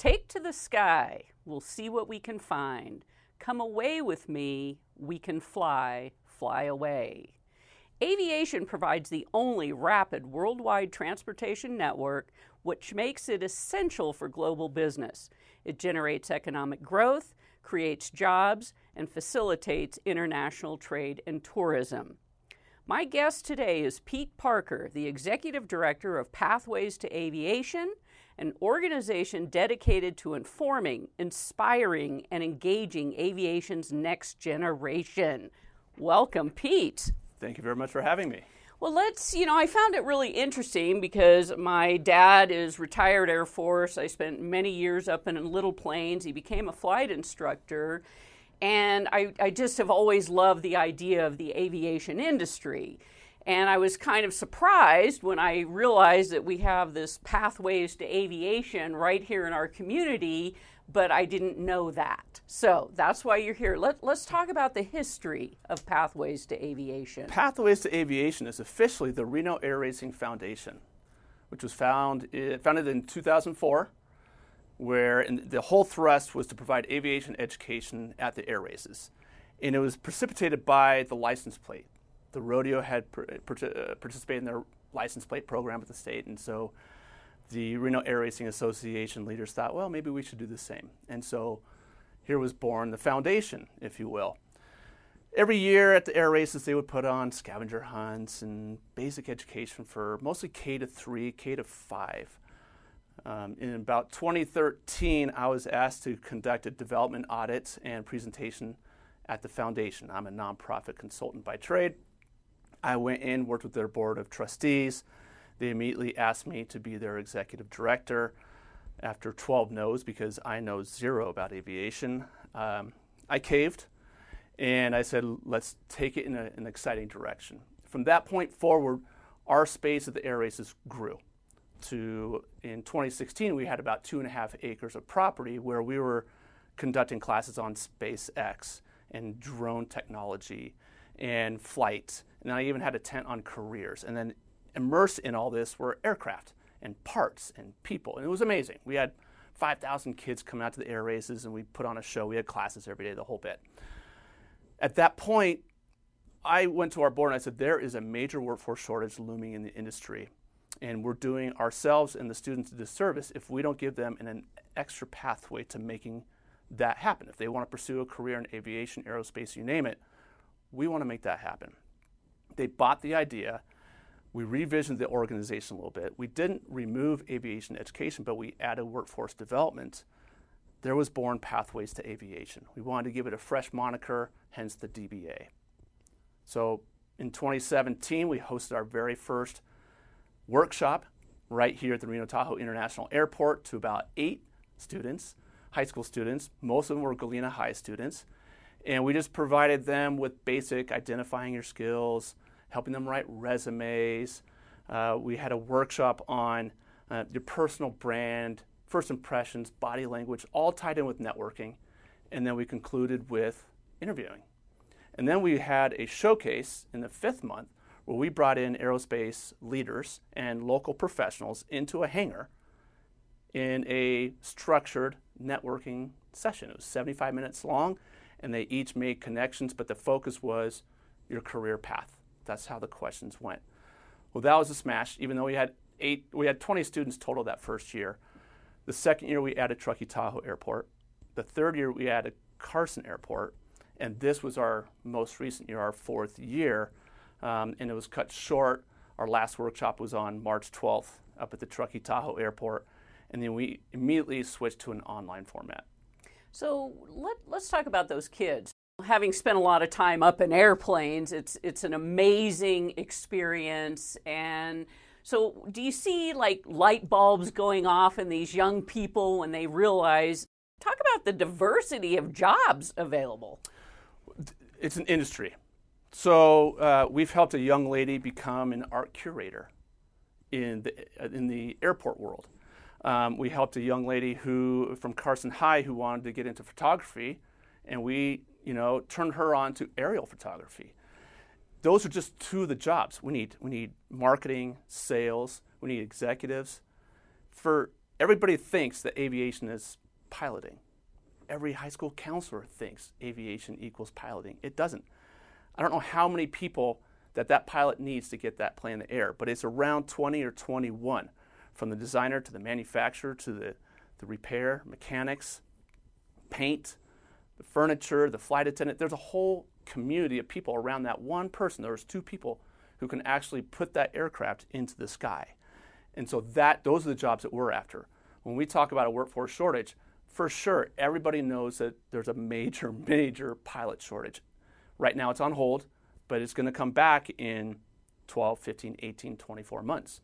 Take to the sky, we'll see what we can find. Come away with me, we can fly, fly away. Aviation provides the only rapid worldwide transportation network, which makes it essential for global business. It generates economic growth, creates jobs, and facilitates international trade and tourism. My guest today is Pete Parker, the Executive Director of Pathways to Aviation, an organization dedicated to informing, inspiring, and engaging aviation's next generation. Welcome, Pete. Thank you very much for having me. Well, let's, you know, I found it really interesting because my dad is retired Air Force. I spent many years up in Little Plains. He became a flight instructor. And I, I just have always loved the idea of the aviation industry. And I was kind of surprised when I realized that we have this pathways to aviation right here in our community but I didn't know that. So that's why you're here. Let, let's talk about the history of Pathways to Aviation. Pathways to Aviation is officially the Reno Air Racing Foundation, which was found, uh, founded in 2004, where the whole thrust was to provide aviation education at the air races. And it was precipitated by the license plate. The rodeo had uh, participated in their license plate program with the state, and so the Reno Air Racing Association leaders thought, well, maybe we should do the same. And so here was born the foundation, if you will. Every year at the air races, they would put on scavenger hunts and basic education for mostly K to 3, K to 5. Um, in about 2013, I was asked to conduct a development audit and presentation at the foundation. I'm a nonprofit consultant by trade. I went in, worked with their board of trustees, they immediately asked me to be their executive director after 12 no's because I know zero about aviation. Um, I caved and I said, let's take it in a, an exciting direction. From that point forward, our space at the air races grew. To in 2016, we had about two and a half acres of property where we were conducting classes on SpaceX and drone technology and flight. And then I even had a tent on careers. And then immersed in all this were aircraft and parts and people. And it was amazing. We had 5,000 kids come out to the air races and we put on a show. We had classes every day, the whole bit. At that point, I went to our board and I said, there is a major workforce shortage looming in the industry. And we're doing ourselves and the students a disservice if we don't give them an, an extra pathway to making that happen. If they want to pursue a career in aviation, aerospace, you name it, we want to make that happen. They bought the idea we revisioned the organization a little bit. We didn't remove aviation education, but we added workforce development. There was born Pathways to Aviation. We wanted to give it a fresh moniker, hence the DBA. So in 2017, we hosted our very first workshop right here at the Reno Tahoe International Airport to about eight students, high school students. Most of them were Galena High students. And we just provided them with basic identifying your skills, helping them write resumes. Uh, we had a workshop on uh, your personal brand, first impressions, body language, all tied in with networking. And then we concluded with interviewing. And then we had a showcase in the fifth month where we brought in aerospace leaders and local professionals into a hangar in a structured networking session. It was 75 minutes long, and they each made connections, but the focus was your career path. That's how the questions went. Well, that was a smash, even though we had eight, we had 20 students total that first year. The second year, we added Truckee Tahoe Airport. The third year, we added Carson Airport. And this was our most recent year, our fourth year. Um, and it was cut short. Our last workshop was on March 12th up at the Truckee Tahoe Airport. And then we immediately switched to an online format. So let, let's talk about those kids. Having spent a lot of time up in airplanes, it's it's an amazing experience and So, do you see like light bulbs going off in these young people when they realize? Talk about the diversity of jobs available. It's an industry. So, uh, we've helped a young lady become an art curator in the, in the airport world. Um, we helped a young lady who from Carson High who wanted to get into photography, and we, you know, turned her on to aerial photography. Those are just two of the jobs we need. We need marketing, sales. We need executives. For everybody thinks that aviation is piloting. Every high school counselor thinks aviation equals piloting. It doesn't. I don't know how many people that that pilot needs to get that plane in the air, but it's around 20 or 21 from the designer to the manufacturer to the, the repair, mechanics, paint, the furniture, the flight attendant. There's a whole community of people around that one person. There's two people who can actually put that aircraft into the sky. And so that those are the jobs that we're after. When we talk about a workforce shortage, for sure, everybody knows that there's a major, major pilot shortage. Right now it's on hold, but it's going to come back in 12, 15, 18, 24 months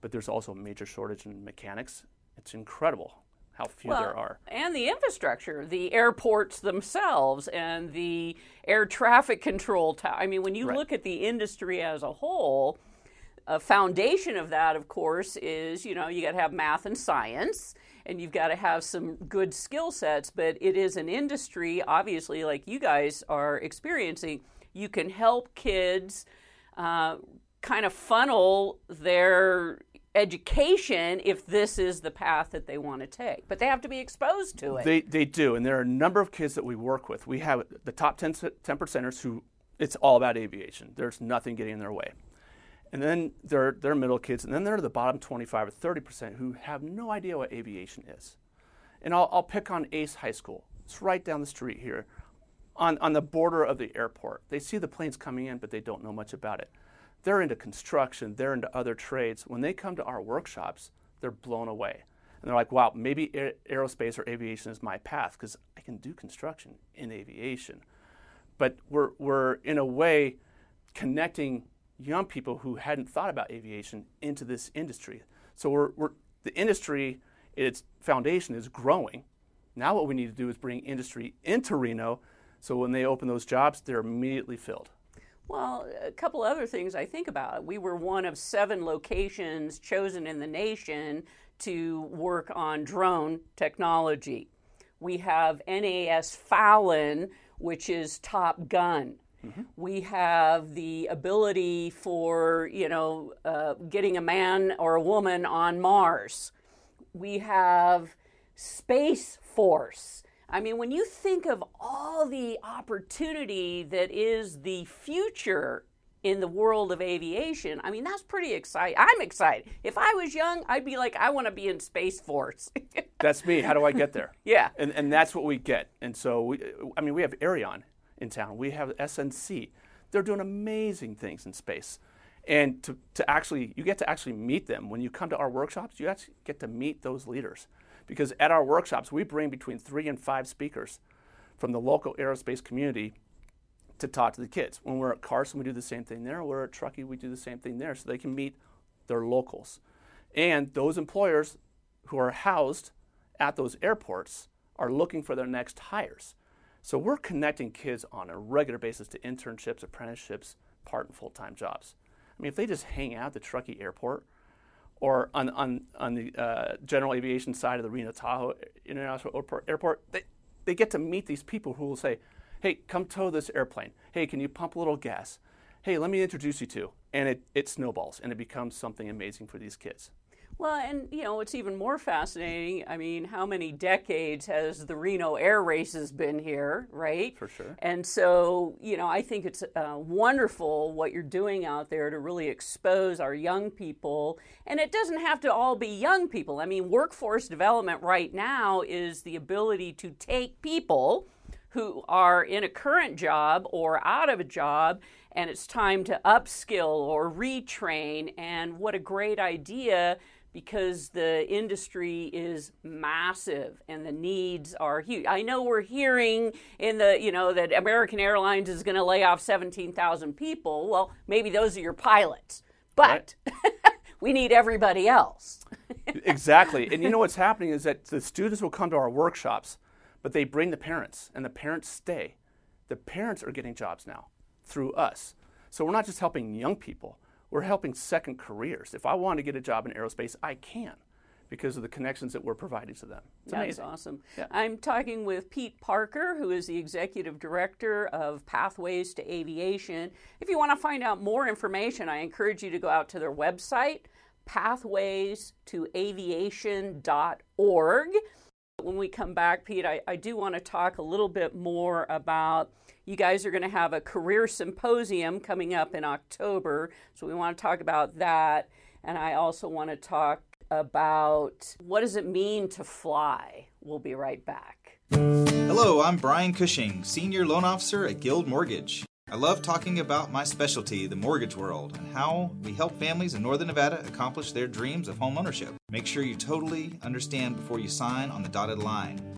but there's also a major shortage in mechanics. It's incredible how few well, there are. And the infrastructure, the airports themselves, and the air traffic control. tower. I mean, when you right. look at the industry as a whole, a foundation of that, of course, is you know you got to have math and science, and you've got to have some good skill sets. But it is an industry, obviously, like you guys are experiencing. You can help kids. Uh, kind of funnel their education if this is the path that they want to take. But they have to be exposed to it. They, they do. And there are a number of kids that we work with. We have the top 10, 10 percenters who it's all about aviation. There's nothing getting in their way. And then there, are middle kids, and then there are the bottom 25 or 30 percent who have no idea what aviation is. And I'll, I'll pick on Ace High School. It's right down the street here on, on the border of the airport. They see the planes coming in, but they don't know much about it. They're into construction, they're into other trades. When they come to our workshops, they're blown away. And they're like, wow, maybe aerospace or aviation is my path because I can do construction in aviation. But we're, we're, in a way, connecting young people who hadn't thought about aviation into this industry. So we're, we're, the industry, its foundation is growing. Now, what we need to do is bring industry into Reno so when they open those jobs, they're immediately filled. Well, a couple other things I think about. We were one of seven locations chosen in the nation to work on drone technology. We have NAS Fallon, which is Top Gun. Mm-hmm. We have the ability for, you know, uh, getting a man or a woman on Mars. We have Space Force. I mean, when you think of all the opportunity that is the future in the world of aviation, I mean, that's pretty exciting. I'm excited. If I was young, I'd be like, I want to be in Space Force. that's me. How do I get there? yeah. And, and that's what we get. And so, we, I mean, we have Aerion in town, we have SNC. They're doing amazing things in space. And to, to actually, you get to actually meet them. When you come to our workshops, you actually get to meet those leaders because at our workshops, we bring between three and five speakers from the local aerospace community to talk to the kids. When we're at Carson, we do the same thing there. We're at Truckee, we do the same thing there so they can meet their locals. And those employers who are housed at those airports are looking for their next hires. So we're connecting kids on a regular basis to internships, apprenticeships, part and full time jobs. I mean, if they just hang out at the Truckee airport or on, on, on the uh, general aviation side of the Reno Tahoe International Airport, they, they get to meet these people who will say, hey, come tow this airplane. Hey, can you pump a little gas? Hey, let me introduce you to. And it, it snowballs and it becomes something amazing for these kids. Well, and you know, it's even more fascinating. I mean, how many decades has the Reno Air Races been here, right? For sure. And so, you know, I think it's uh, wonderful what you're doing out there to really expose our young people. And it doesn't have to all be young people. I mean, workforce development right now is the ability to take people who are in a current job or out of a job and it's time to upskill or retrain. And what a great idea because the industry is massive and the needs are huge. I know we're hearing in the, you know, that American Airlines is going to lay off 17,000 people. Well, maybe those are your pilots. But right. we need everybody else. exactly. And you know what's happening is that the students will come to our workshops, but they bring the parents, and the parents stay. The parents are getting jobs now through us. So we're not just helping young people, we're helping second careers. If I want to get a job in aerospace, I can because of the connections that we're providing to them. It's That's amazing. awesome. Yeah. I'm talking with Pete Parker, who is the executive director of Pathways to Aviation. If you want to find out more information, I encourage you to go out to their website, pathwaystoaviation.org. When we come back, Pete, I, I do want to talk a little bit more about you guys are going to have a career symposium coming up in October. So we want to talk about that. And I also want to talk about what does it mean to fly. We'll be right back. Hello, I'm Brian Cushing, Senior Loan Officer at Guild Mortgage. I love talking about my specialty, the mortgage world, and how we help families in Northern Nevada accomplish their dreams of home ownership. Make sure you totally understand before you sign on the dotted line.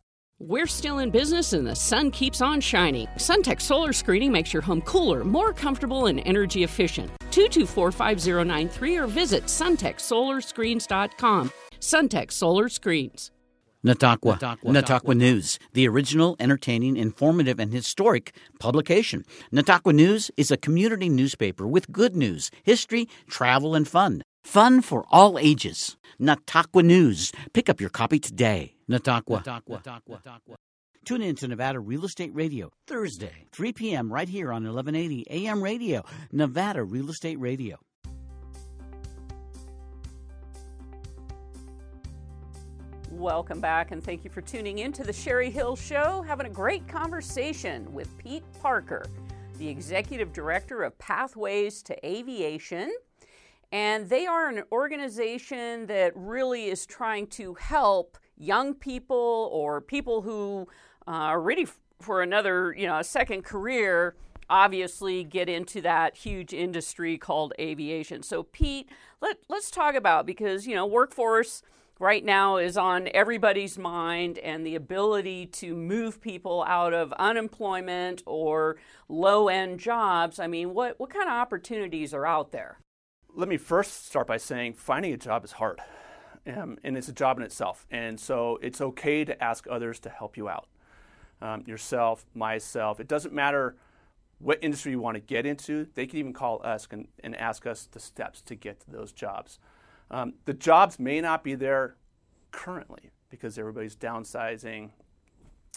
We're still in business and the sun keeps on shining. SunTech Solar Screening makes your home cooler, more comfortable, and energy efficient. 2245093 or visit suntechsolarscreens.com. SunTech Solar Screens. Nataqua. Nataqua News, the original, entertaining, informative, and historic publication. Nataqua News is a community newspaper with good news, history, travel, and fun. Fun for all ages. Nataqua News. Pick up your copy today. Nataqua. Tune in to Nevada Real Estate Radio Thursday, 3 p.m. right here on 1180 AM Radio, Nevada Real Estate Radio. Welcome back, and thank you for tuning in to the Sherry Hill Show. Having a great conversation with Pete Parker, the Executive Director of Pathways to Aviation. And they are an organization that really is trying to help young people or people who uh, are ready for another, you know, a second career obviously get into that huge industry called aviation. So Pete, let, let's talk about because, you know, workforce right now is on everybody's mind and the ability to move people out of unemployment or low end jobs. I mean, what, what kind of opportunities are out there? Let me first start by saying finding a job is hard, um, and it's a job in itself. And so it's okay to ask others to help you out. Um, yourself, myself, it doesn't matter what industry you want to get into, they can even call us and, and ask us the steps to get to those jobs. Um, the jobs may not be there currently because everybody's downsizing,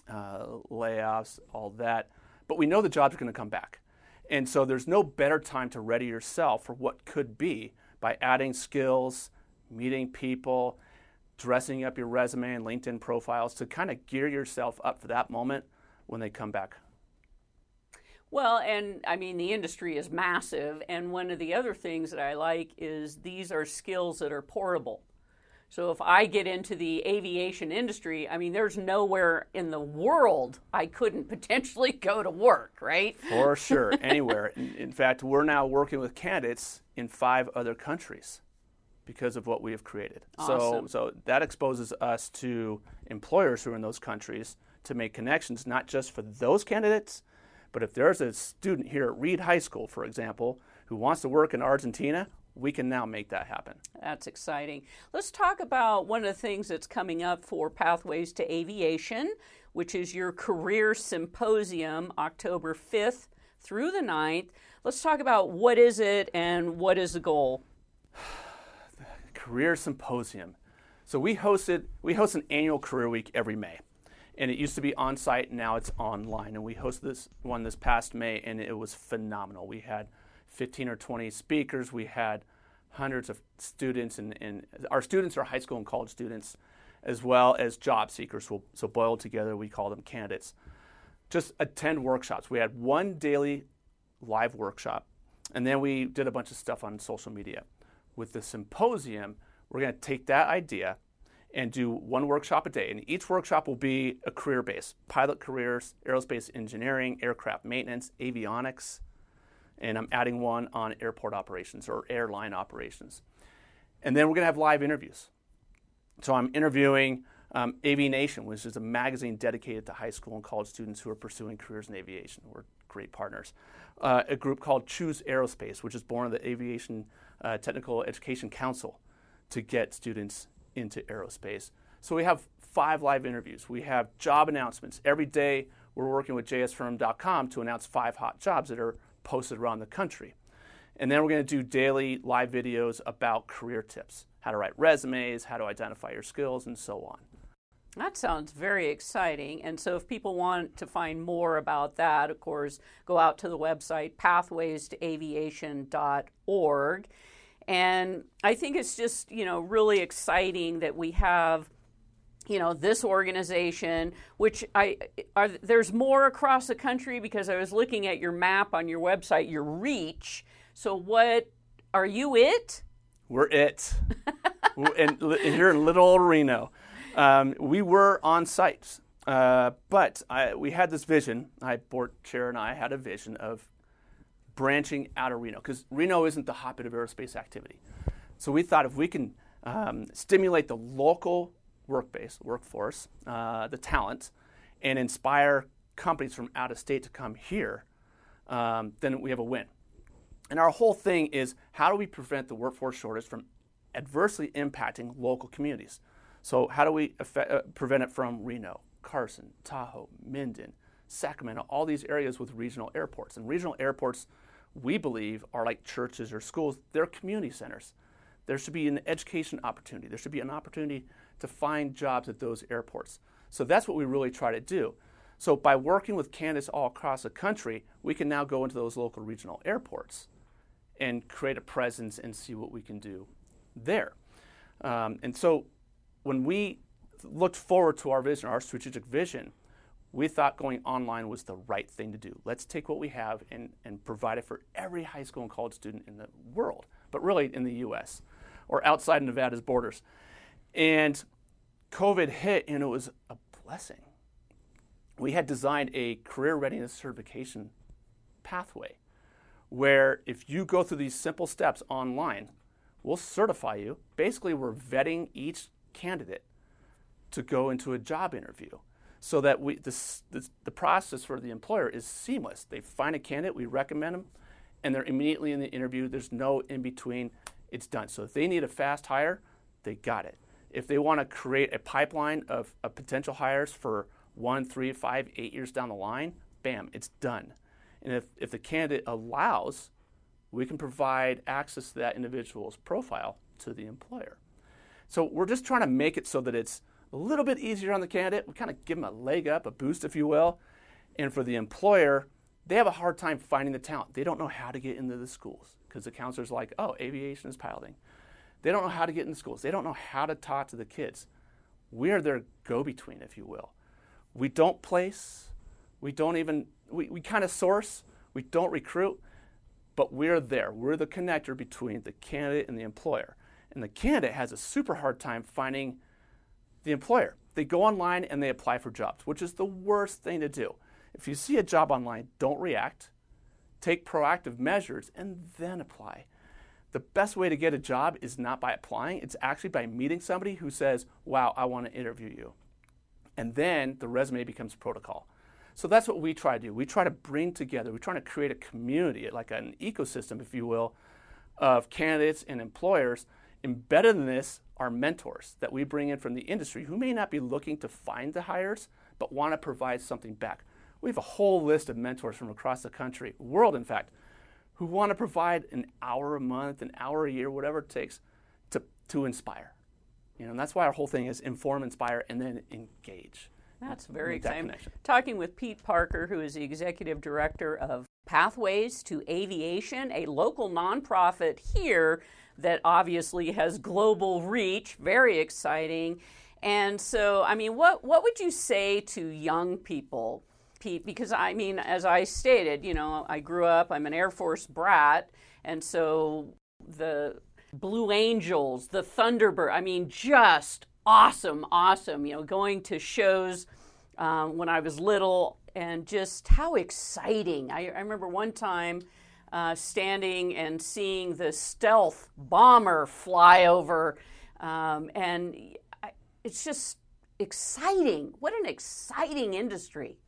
uh, layoffs, all that. But we know the jobs are going to come back. And so there's no better time to ready yourself for what could be by adding skills, meeting people, dressing up your resume and LinkedIn profiles to kind of gear yourself up for that moment when they come back. Well, and I mean, the industry is massive. And one of the other things that I like is these are skills that are portable. So if I get into the aviation industry, I mean, there's nowhere in the world I couldn't potentially go to work, right? For sure, anywhere. In, in, fact, we're now working with candidates in five other countries because of what we have created. Awesome. So, so that exposes us to employers who are in those countries to make connections, not just for those candidates, but if there's a student here at Reed High School, for example, who wants to work in Argentina, we can now make that happen. That's exciting. Let's talk about one of the things that's coming up for Pathways to Aviation, which is your career symposium, October 5th through the 9th. Let's talk about what is it and what is the goal. Career symposium. So we hosted we host an annual career week every May. And it used to be on site, now it's online. And we hosted this one this past May and it was phenomenal. We had 15 or 20 speakers. We had hundreds of students, and, and, our students are high school and college students, as well as job seekers. So, so boiled together, we call them candidates. Just attend workshops. We had one daily live workshop, and then we did a bunch of stuff on social media. With the symposium, we're going to take that idea and do one workshop a day. And each workshop will be a career base pilot careers, aerospace engineering, aircraft maintenance, avionics, and I'm adding one on airport operations or airline operations. And then we're going to have live interviews. So I'm interviewing um, Aviation, which is a magazine dedicated to high school and college students who are pursuing careers in aviation. We're great partners. Uh, a group called Choose Aerospace, which is born of the Aviation uh, Technical Education Council to get students into aerospace. So we have five live interviews. We have job announcements. Every day we're working with jsfirm.com to announce five hot jobs that are posted around the country. And then we're going to do daily live videos about career tips how to write resumes, how to identify your skills, and so on. That sounds very exciting. And so, if people want to find more about that, of course, go out to the website pathwaystoaviation.org. And I think it's just, you know, really exciting that we have you know this organization which i are there's more across the country because i was looking at your map on your website your reach. So what are you it? We're it. And, here in little old reno. Um, we were on site uh, but I, we had this vision. I board chair and i had a vision of branching out of Reno because Reno isn't the hotbed of aerospace activity. So we thought if we can um, stimulate the local work base, workforce, uh, the talent, and inspire companies from out of state to come here, um, then we have a win. And our whole thing is how do we prevent the workforce shortage from adversely impacting local communities? So, how do we uh, prevent it from Reno, Carson, Tahoe, Minden, Sacramento, all these areas with regional airports? And regional airports we believe are like churches or schools, they're community centers. There should be an education opportunity. There should be an opportunity to find jobs at those airports. So that's what we really try to do. So by working with candidates all across the country, we can now go into those local regional airports and create a presence and see what we can do there. Um, and so when we looked forward to our vision, our strategic vision, we thought going online was the right thing to do. Let's take what we have and, and provide it for every high school and college student in the world, but really in the US or outside Nevada's borders. And COVID hit, and it was a blessing. We had designed a career readiness certification pathway where if you go through these simple steps online, we'll certify you. Basically, we're vetting each candidate to go into a job interview so that we, this, this, the process for the employer is seamless. They find a candidate, we recommend them, and they're immediately in the interview. There's no in between. It's done. So if they need a fast hire, they got it. If they want to create a pipeline of, of potential hires for one, three, five, eight years down the line, bam, it's done. And if, if the candidate allows, we can provide access to that individual's profile to the employer. So we're just trying to make it so that it's a little bit easier on the candidate. We kind of give them a leg up, a boost, if you will. And for the employer, they have a hard time finding the talent. They don't know how to get into the schools because the counselor's like, oh, aviation is piloting. They don't know how to get into schools. They don't know how to talk to the kids. We are their go between, if you will. We don't place, we don't even, we, we kind of source, we don't recruit, but we're there. We're the connector between the candidate and the employer. And the candidate has a super hard time finding the employer. They go online and they apply for jobs, which is the worst thing to do. If you see a job online, don't react. Take proactive measures and then apply. The best way to get a job is not by applying, it's actually by meeting somebody who says, Wow, I want to interview you. And then the resume becomes protocol. So that's what we try to do. We try to bring together, we try to create a community, like an ecosystem, if you will, of candidates and employers. Embedded in this are mentors that we bring in from the industry who may not be looking to find the hires, but want to provide something back. We have a whole list of mentors from across the country, world in fact, who want to provide an hour a month, an hour a year, whatever it takes to, to inspire. You know, and that's why our whole thing is inform, inspire, and then engage. That's very exciting. Talking with Pete Parker, who is the executive director of Pathways to Aviation, a local nonprofit here that obviously has global reach, very exciting. And so, I mean, what, what would you say to young people, Pete? Because I mean, as I stated, you know, I grew up, I'm an Air Force brat, and so the Blue Angels, the Thunderbird. I mean, just awesome, awesome. You know, going to shows um, when I was little and just how exciting. I, I remember one time uh, standing and seeing the stealth bomber fly over, um, and I, it's just exciting. What an exciting industry.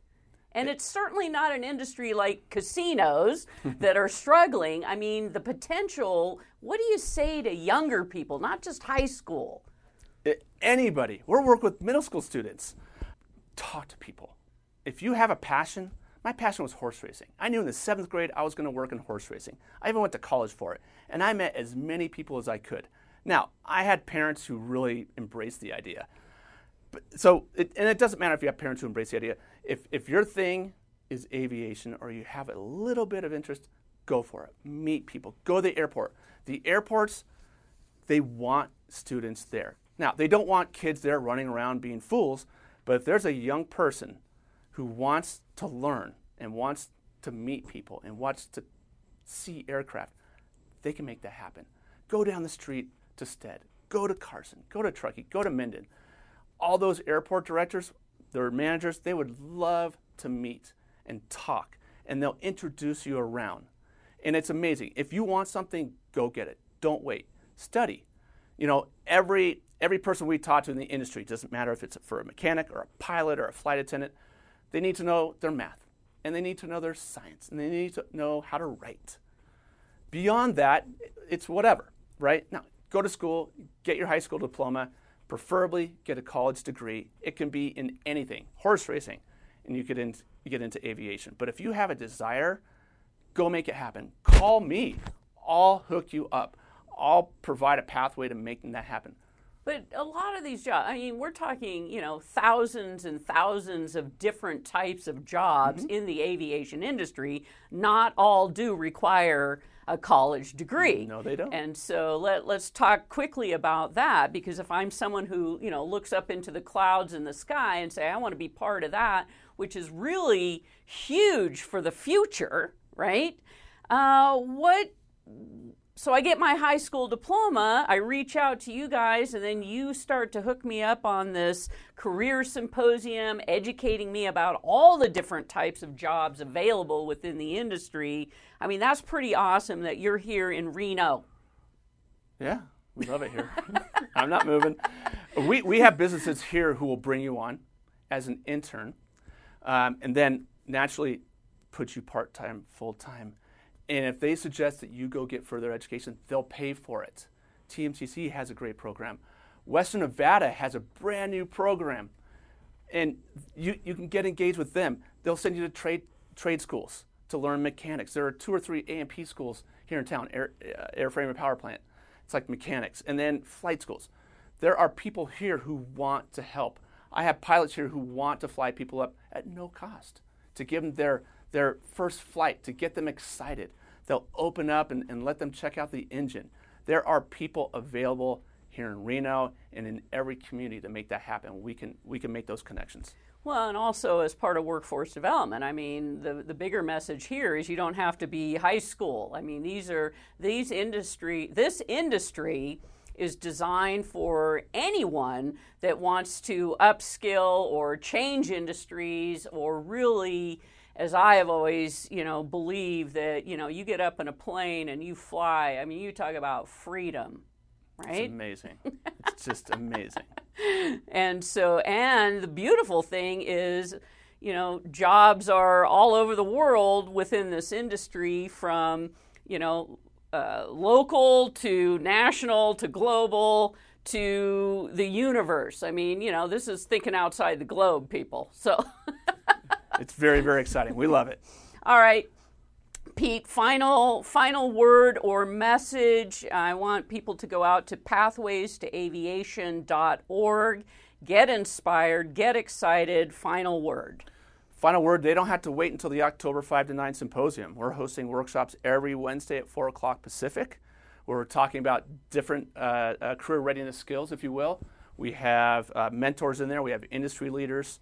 And it's certainly not an industry like casinos that are struggling. I mean, the potential, what do you say to younger people, not just high school? Anybody. We're working with middle school students. Talk to people. If you have a passion, my passion was horse racing. I knew in the seventh grade I was going to work in horse racing. I even went to college for it. And I met as many people as I could. Now, I had parents who really embraced the idea. But, so, it, and it doesn't matter if you have parents who embrace the idea. If, if your thing is aviation or you have a little bit of interest, go for it. Meet people. Go to the airport. The airports, they want students there. Now, they don't want kids there running around being fools, but if there's a young person who wants to learn and wants to meet people and wants to see aircraft, they can make that happen. Go down the street to Stead, go to Carson, go to Truckee, go to Minden. All those airport directors, their managers, they would love to meet and talk, and they'll introduce you around. And it's amazing. If you want something, go get it. Don't wait. Study. You know, every every person we talk to in the industry, doesn't matter if it's for a mechanic or a pilot or a flight attendant, they need to know their math and they need to know their science and they need to know how to write. Beyond that, it's whatever, right? Now, go to school, get your high school diploma, preferably get a college degree. It can be in anything, horse racing, and you get, in, you get into aviation. But if you have a desire, go make it happen. Call me. I'll hook you up. I'll provide a pathway to making that happen. But a lot of these jobs, I mean, we're talking, you know, thousands and thousands of different types of jobs mm-hmm. in the aviation industry. Not all do require a college degree. No, they don't. And so let, let's talk quickly about that because if I'm someone who, you know, looks up into the clouds in the sky and say, I want to be part of that, which is really huge for the future, right? Uh, what so I get my high school diploma, I reach out to you guys, and then you start to hook me up on this career symposium, educating me about all the different types of jobs available within the industry. I mean, that's pretty awesome that you're here in Reno. Yeah, we love it here. I'm not moving. We, we have businesses here who will bring you on as an intern um, and then naturally put you part time, full time and if they suggest that you go get further education, they'll pay for it. TMCC has a great program. Western Nevada has a brand new program. And you, you can get engaged with them. They'll send you to trade, trade schools to learn mechanics. There are two or three A&P schools here in town, air, uh, airframe and power plant. It's like mechanics. And then flight schools. There are people here who want to help. I have pilots here who want to fly people up at no cost to give them their their first flight to get them excited. They'll open up and, and let them check out the engine. There are people available here in Reno and in every community to make that happen. We can, we can make those connections. Well, and also as part of workforce development, I mean, the, the bigger message here is you don't have to be high school. I mean, these are these industry, this industry is designed for anyone that wants to upskill or change industries or really as I have always, you know, believed that, you know, you get up in a plane and you fly. I mean, you talk about freedom, right? It's amazing. it's just amazing. And so, and the beautiful thing is, you know, jobs are all over the world within this industry from, you know, uh, local to national to global to the universe. I mean, you know, this is thinking outside the globe, people. So. it's very, very exciting. We love it. All right. Pete, final final word or message. I want people to go out to pathways to pathwaystoaviation.org, get inspired, get excited. Final word. Final word, they don't have to wait until the October 5 to 9 symposium. We're hosting workshops every Wednesday at 4 o'clock Pacific. We're talking about different uh, uh, career readiness skills, if you will. We have uh, mentors in there, we have industry leaders.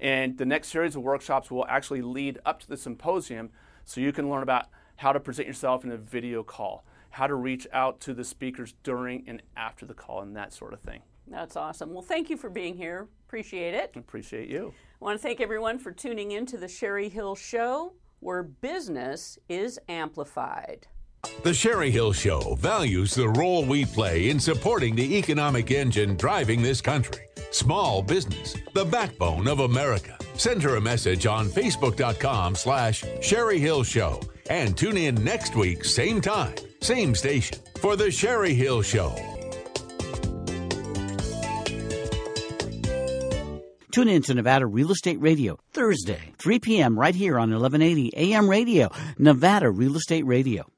And the next series of workshops will actually lead up to the symposium so you can learn about how to present yourself in a video call, how to reach out to the speakers during and after the call, and that sort of thing. That's awesome. Well, thank you for being here. Appreciate it. Appreciate you. I want to thank everyone for tuning in to the Sherry Hill Show, where business is amplified. The Sherry Hill Show values the role we play in supporting the economic engine driving this country. Small business, the backbone of America. Send her a message on Facebook.com slash Sherry Hill Show and tune in next week, same time, same station, for The Sherry Hill Show. Tune in to Nevada Real Estate Radio Thursday, 3 p.m. right here on 1180 AM Radio, Nevada Real Estate Radio.